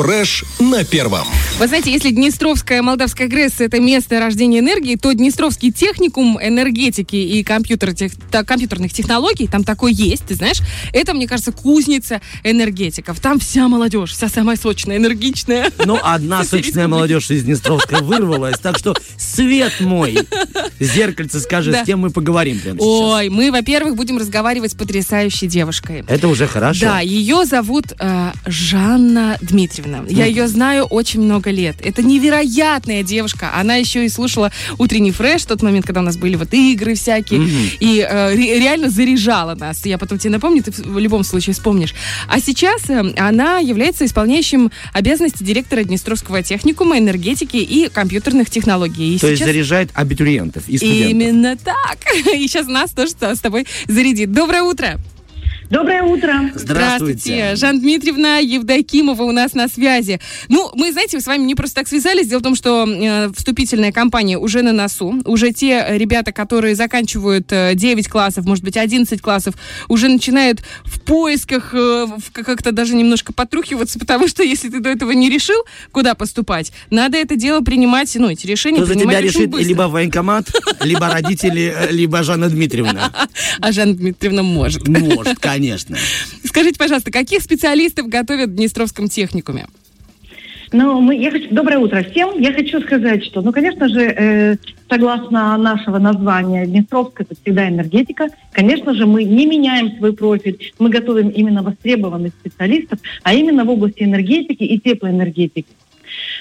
Фреш на первом. Вы знаете, если Днестровская Молдавская ГРЭС – это место рождения энергии, то Днестровский техникум энергетики и компьютер, тех, та, компьютерных технологий, там такой есть, ты знаешь, это, мне кажется, кузница энергетиков. Там вся молодежь, вся самая сочная, энергичная. Ну, одна сочная молодежь из Днестровска вырвалась, так что свет мой, зеркальце скажи, с кем мы поговорим прямо. Ой, мы, во-первых, будем разговаривать с потрясающей девушкой. Это уже хорошо. Да, ее зовут э, Жанна Дмитриевна. Я ее знаю очень много лет. Это невероятная девушка. Она еще и слушала утренний фреш в тот момент, когда у нас были вот игры всякие. И э, ре- реально заряжала нас. Я потом тебе напомню, ты в любом случае вспомнишь. А сейчас э, она является исполняющим обязанности директора Днестровского техникума энергетики и компьютерных технологий. И То есть сейчас- заряжает абитуриентов и студентов. Именно так. И сейчас нас тоже с тобой зарядит. Доброе утро. Доброе утро. Здравствуйте. Жанна Дмитриевна Евдокимова у нас на связи. Ну, мы, знаете, с вами не просто так связались. Дело в том, что э, вступительная кампания уже на носу. Уже те ребята, которые заканчивают э, 9 классов, может быть, 11 классов, уже начинают в поисках э, как-то даже немножко потрухиваться, потому что если ты до этого не решил, куда поступать, надо это дело принимать, ну, эти решения Кто за принимать тебя очень решит быстро. либо военкомат, либо родители, э, либо Жанна Дмитриевна. А Жанна Дмитриевна может. Может, конечно. Скажите, пожалуйста, каких специалистов готовят в Днестровском техникуме? Ну, мы, я хочу, доброе утро всем. Я хочу сказать, что, ну, конечно же, э, согласно нашего названия Днестровская, это всегда энергетика. Конечно же, мы не меняем свой профиль. Мы готовим именно востребованных специалистов, а именно в области энергетики и теплоэнергетики.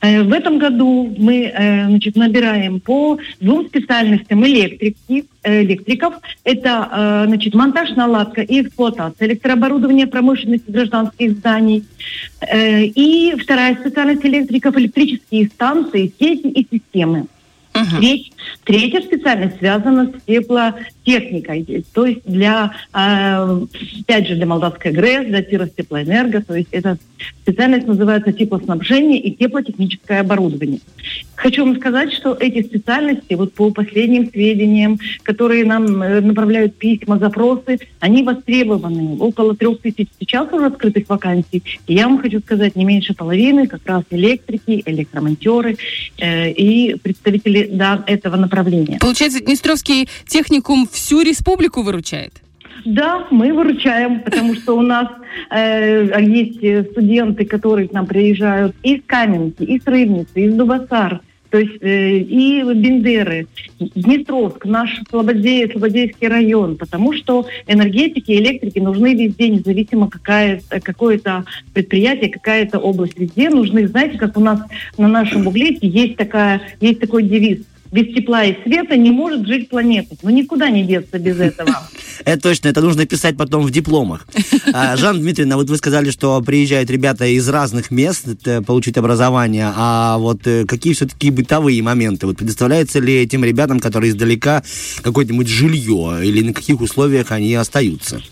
Э, В этом году мы э, значит, набираем по двум специальностям электрики, э, электриков. Это значит, монтаж, наладка и эксплуатация электрооборудования промышленности гражданских зданий. И вторая специальность электриков – электрические станции, сети и системы. Треть- третья специальность связана с теплотехникой, то есть для, э, опять же, для Молдавской ГРЭС, для Тирос Теплоэнерго, то есть эта специальность называется теплоснабжение и теплотехническое оборудование. Хочу вам сказать, что эти специальности, вот по последним сведениям, которые нам э, направляют письма, запросы, они востребованы. Около трех тысяч сейчас уже открытых вакансий. И я вам хочу сказать, не меньше половины как раз электрики, электромонтеры э, и представители да, этого направления. Получается, Днестровский техникум всю республику выручает? Да, мы выручаем, потому что у нас э, есть э, студенты, которые к нам приезжают. Из Каменки, из Рыбницы, из Дубасар, то есть э, и Бендеры, Днестровск, наш Слободея, Слободейский район, потому что энергетики, электрики нужны везде, независимо какая, какое-то предприятие, какая-то область, везде нужны, знаете, как у нас на нашем буклете есть, такая, есть такой девиз без тепла и света не может жить планета. Ну, никуда не деться без этого. Это точно, это нужно писать потом в дипломах. А, Жанна Дмитриевна, вот вы сказали, что приезжают ребята из разных мест э, получить образование, а вот э, какие все-таки бытовые моменты? Вот предоставляется ли этим ребятам, которые издалека, какое-нибудь жилье, или на каких условиях они остаются?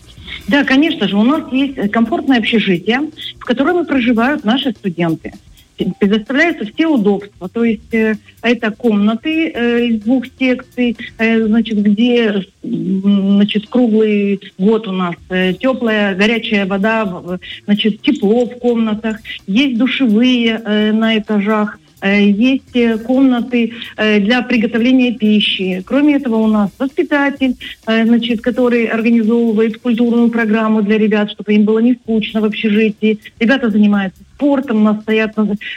Да, конечно же, у нас есть э, комфортное общежитие, в котором и проживают наши студенты. Предоставляются все удобства, то есть э, это комнаты э, из двух секций, э, значит, где значит, круглый год у нас э, теплая, горячая вода, значит, тепло в комнатах, есть душевые э, на этажах, есть э, комнаты э, для приготовления пищи. Кроме этого у нас воспитатель, э, значит, который организовывает культурную программу для ребят, чтобы им было не скучно в общежитии. Ребята занимаются спортом, у нас стоят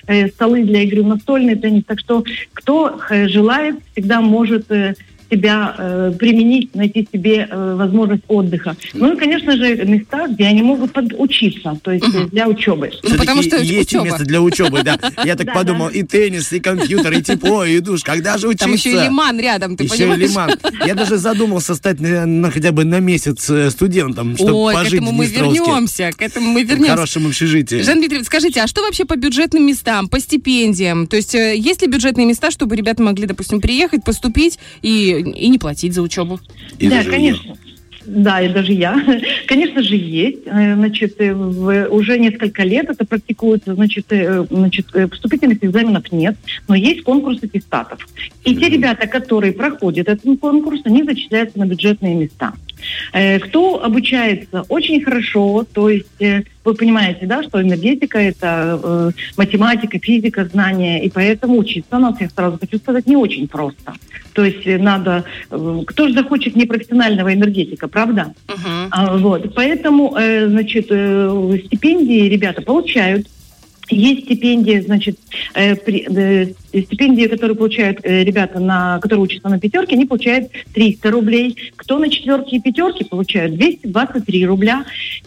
э, столы для игры в настольный теннис. Так что кто э, желает, всегда может э, себя э, применить, найти себе э, возможность отдыха. Ну и, конечно же, места, где они могут подучиться, то есть э, для учебы. Ну, потому что есть учеба. место для учебы, да. Я так подумал, и теннис, и компьютер, и тепло, и душ. Когда же учиться? Там еще и лиман рядом, ты Еще понимаешь? лиман. Я даже задумался стать на, на хотя бы на месяц э, студентом, чтобы Ой, к пожить этому в мы вернемся, к этому мы В вернемся. хорошем общежитии. Жанна Дмитриевна, скажите, а что вообще по бюджетным местам, по стипендиям? То есть э, есть ли бюджетные места, чтобы ребята могли, допустим, приехать, поступить и, и не платить за учебу? И да, конечно. Да, и даже я. Конечно же, есть. Э, Значит, э, в- уже несколько лет это практикуется. Значит, э, значит, вступительных экзаменов нет, но есть конкурс аттестатов. И те ребята, которые проходят этот конкурс, они зачисляются на бюджетные места. Э, кто обучается очень хорошо, то есть э, вы понимаете, да, что энергетика это э, математика, физика, знания, и поэтому учиться у нас, я сразу хочу сказать, не очень просто. То есть надо, кто же захочет непрофессионального энергетика, правда? А, вот, поэтому, значит, стипендии ребята получают. Есть стипендии, значит, э, при- э, стипендии, которые получают э, ребята, на, которые учатся на пятерке, они получают 300 рублей. Кто на четверке и пятерке, получают 223 рубля.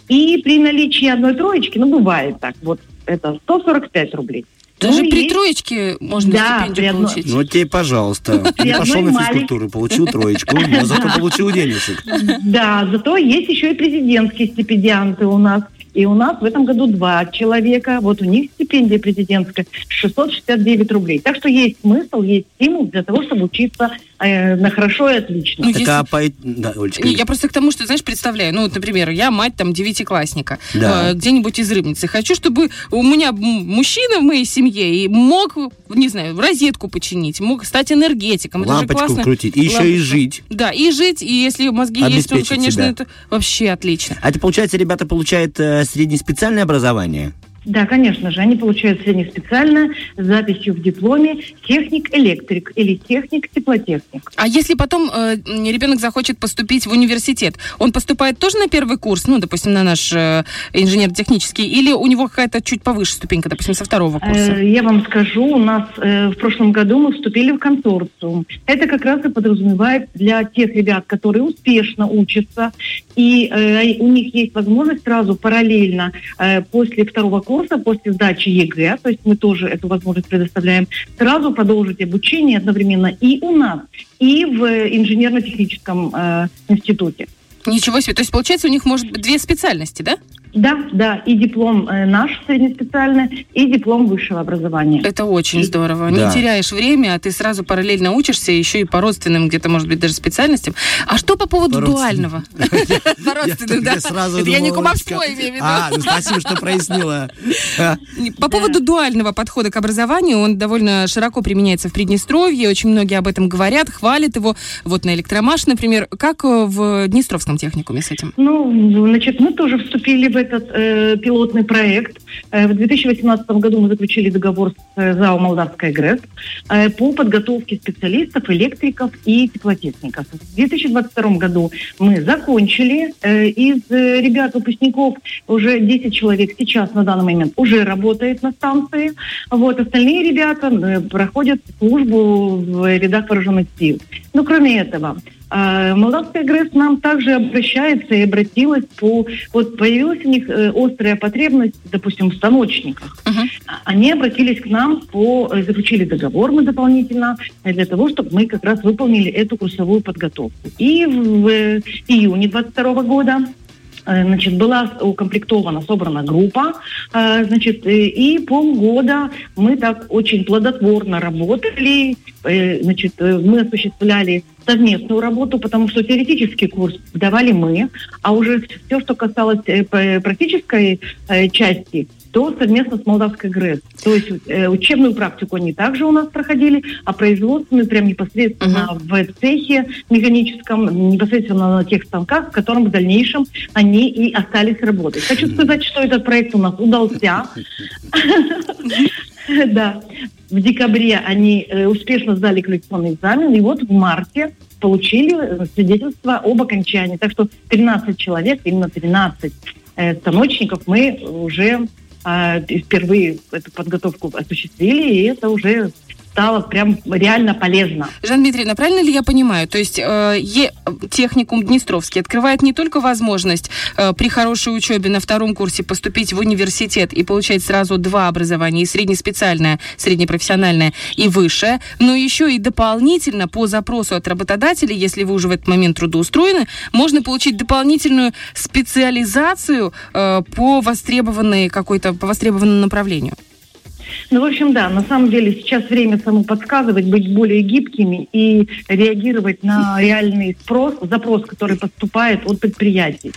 И при наличии одной троечки, ну, бывает так, вот это 145 рублей. Даже Ну, при есть- троечке можно Да, стипендию одной- получить. Ну, тебе, пожалуйста. Не пошел на физкультуру, получил троечку, но зато получил денежек. Да, зато есть еще и президентские стипендианты у нас. И у нас в этом году два человека. Вот у них стипендия президентская 669 рублей. Так что есть смысл, есть стимул для того, чтобы учиться э, на хорошо и отлично. Ну, Так, если- а по... Да, Олечка. Не, Я просто к тому, что, знаешь, представляю, ну, вот, например, я мать там девятиклассника, Да. э, где-нибудь из Рыбницы. Хочу, чтобы у меня мужчина в моей семье и мог, не знаю, розетку починить, мог стать энергетиком. Это же Лампочку классно. крутить. И еще и Лампочку. жить. Да, и жить, и если мозги есть, то, конечно, себя. это вообще отлично. А это, получается, ребята получают э, среднеспециальное образование? Да, конечно же, они получают среднеспециальное с записью в дипломе техник-электрик или техник-теплотехник. А если потом э, ребенок захочет поступить в университет, он поступает тоже на первый курс, ну, допустим, на наш э, инженер-технический, или у него какая-то чуть повыше ступенька, допустим, со второго курса? Э, Я вам скажу, у нас э, в прошлом году мы вступили в консорциум. Это как раз и подразумевает для тех ребят, которые успешно учатся, и э, у них есть возможность сразу параллельно э, после второго курса, после сдачи ЕГЭ, то есть мы тоже эту возможность предоставляем, сразу продолжить обучение одновременно и у нас, и в инженерно-техническом э, институте. Ничего себе. То есть, получается, у них может быть две специальности, да? Да, да, и диплом э, наш среднеспециальный, и диплом высшего образования. Это очень здорово. Да. Не теряешь время, а ты сразу параллельно учишься, еще и по родственным где-то, может быть, даже специальностям. А что по поводу По дуального? По родственным, да. Я сразу Это я не кумовство имею в виду. А, ну спасибо, что прояснила. По поводу дуального подхода к образованию, он довольно широко применяется в Приднестровье, очень многие об этом говорят, хвалят его. Вот на Электромаш, например. Как э, в Днестровском техникуме с этим? Ну, значит, мы тоже вступили в этот э, пилотный проект. Э, в 2018 году мы заключили договор с э, ЗАО «Молдавская ГРЭС» э, по подготовке специалистов, электриков и теплотехников. В 2022 году мы закончили. Э, из э, ребят, выпускников, уже 10 человек сейчас на данный момент уже работает на станции. Вот, остальные ребята э, проходят службу в рядах вооруженных сил. Ну, кроме этого, Молдавская ГРЭС нам также обращается и обратилась по... Вот появилась у них э, острая потребность, допустим, в станочниках. А- Они обратились к нам, по, э, заключили договор мы дополнительно э, для того, чтобы мы как раз выполнили эту курсовую подготовку. И в июне 22 года Значит, была укомплектована, собрана группа, э, значит, э, и полгода мы так очень плодотворно работали, э, значит, э, мы осуществляли совместную работу, потому что теоретический курс давали мы, а уже все, что касалось э, практической э, части, то совместно с Молдавской ГРЭС. То есть э, учебную практику они также у нас проходили, а производственную прям непосредственно в цехе механическом, непосредственно на тех станках, в котором в дальнейшем они и остались работать. Хочу сказать, что этот проект у нас удался. Да. В декабре они э, успешно сдали коллекционный экзамен, и вот в марте получили э, свидетельство об окончании. Так что 13 человек, именно 13 э, станочников мы уже впервые эту подготовку осуществили, и это уже стало прям реально полезно. Жанна Дмитриевна, правильно ли я понимаю? То есть э, е- техникум Днестровский открывает не только возможность э, при хорошей учебе на втором курсе поступить в университет и получать сразу два образования, и среднеспециальное, среднепрофессиональное и высшее, но еще и дополнительно по запросу от работодателя, если вы уже в этот момент трудоустроены, можно получить дополнительную специализацию э, по востребованной какой-то, по востребованному направлению. Ну, в общем, да, на самом деле сейчас время само подсказывать, быть более гибкими и реагировать на реальный спрос, запрос, который поступает от предприятий.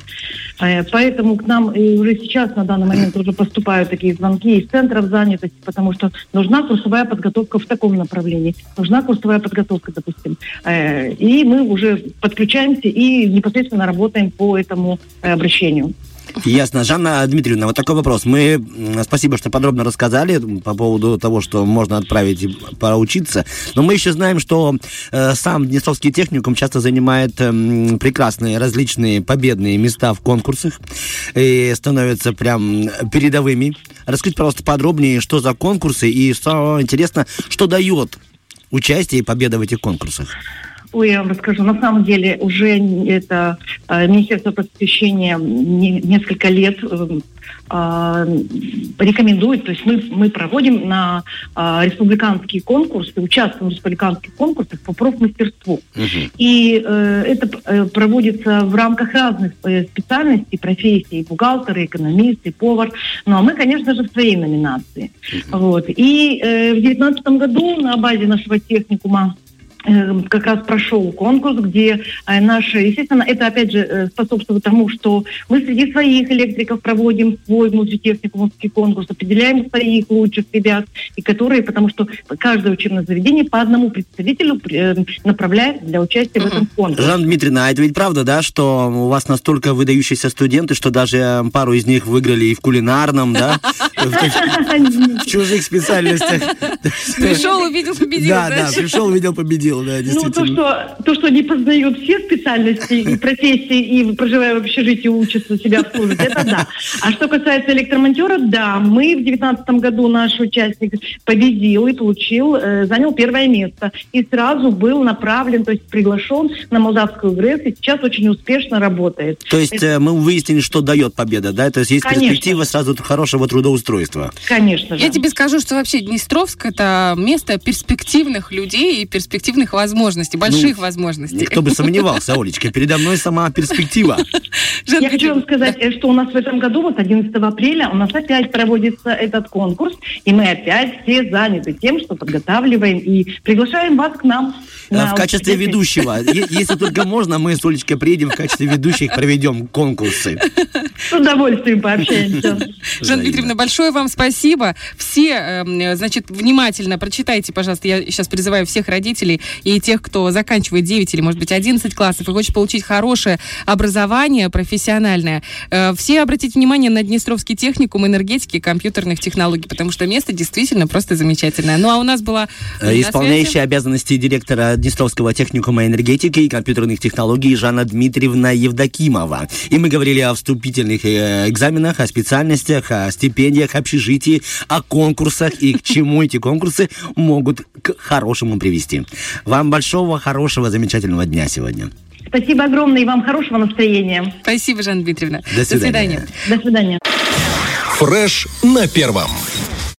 Э, поэтому к нам и уже сейчас на данный момент уже поступают такие звонки из центров занятости, потому что нужна курсовая подготовка в таком направлении, нужна курсовая подготовка, допустим. Э, и мы уже подключаемся и непосредственно работаем по этому э, обращению. Ясно. Жанна Дмитриевна, вот такой вопрос. Мы, спасибо, что подробно рассказали по поводу того, что можно отправить поучиться, но мы еще знаем, что э, сам Днестровский техникум часто занимает э, прекрасные различные победные места в конкурсах и становятся прям передовыми. Расскажите, пожалуйста, подробнее, что за конкурсы и, что интересно, что дает участие и победа в этих конкурсах. Ой, я вам расскажу. На самом деле уже это э, Министерство просвещения не, несколько лет э, э, рекомендует, то есть мы, мы проводим на э, республиканские конкурсы, участвуем в республиканских конкурсах по профмастерству. Uh-huh. И э, это э, проводится в рамках разных э, специальностей, профессий, бухгалтеры, экономисты, повар. Ну а мы, конечно же, в своей номинации. Uh-huh. Вот. И э, в 2019 году на базе нашего техникума как раз прошел конкурс, где э, наши, естественно, это опять же э, способствует тому, что мы среди своих электриков проводим свой внутритехникумский конкурс, определяем своих лучших ребят, и которые, потому что каждое учебное заведение по одному представителю э, направляет для участия в этом конкурсе. Жанна Дмитриевна, а это ведь правда, да, что у вас настолько выдающиеся студенты, что даже пару из них выиграли и в кулинарном, да? В чужих специальностях. Пришел, увидел, победил. Да, да, пришел, увидел, победил дело, да, действительно. Ну, то, что, то, что они познают все специальности и профессии, и проживая в общежитии, учатся себя обслуживать, это да. А что касается электромонтера, да, мы в 2019 году наш участник победил и получил, э, занял первое место. И сразу был направлен, то есть приглашен на Молдавскую ГРЭС, и сейчас очень успешно работает. То есть это... мы выяснили, что дает победа, да? То есть есть Конечно. перспектива сразу хорошего трудоустройства. Конечно же. Я тебе скажу, что вообще Днестровск это место перспективных людей и перспективных огромных возможностей, больших ну, возможностей. Никто бы сомневался, Олечка, передо мной сама перспектива. Я хочу вам сказать, что у нас в этом году, вот 11 апреля, у нас опять проводится этот конкурс, и мы опять все заняты тем, что подготавливаем и приглашаем вас к нам. В качестве ведущего. Если только можно, мы с Олечкой приедем в качестве ведущих, проведем конкурсы. С удовольствием пообщаемся. Жанна Дмитриевна, большое вам спасибо. Все, эм, значит, внимательно прочитайте, пожалуйста, я сейчас призываю всех родителей и тех, кто заканчивает 9 или, может быть, 11 классов и хочет получить хорошее образование профессиональное, э, все обратите внимание на Днестровский техникум энергетики и компьютерных технологий, потому что место действительно просто замечательное. Ну, а у нас была... Э, исполняющая обязанности директора Днестровского техникума энергетики и компьютерных технологий Жанна Дмитриевна Евдокимова. И мы говорили о вступительных э, экзаменах, о специальностях, о стипендиях, общежитии, о конкурсах и к чему эти конкурсы могут к хорошему привести. Вам большого, хорошего, замечательного дня сегодня. Спасибо огромное и вам хорошего настроения. Спасибо, Жанна Дмитриевна. До свидания. До свидания. До свидания. Фреш на первом.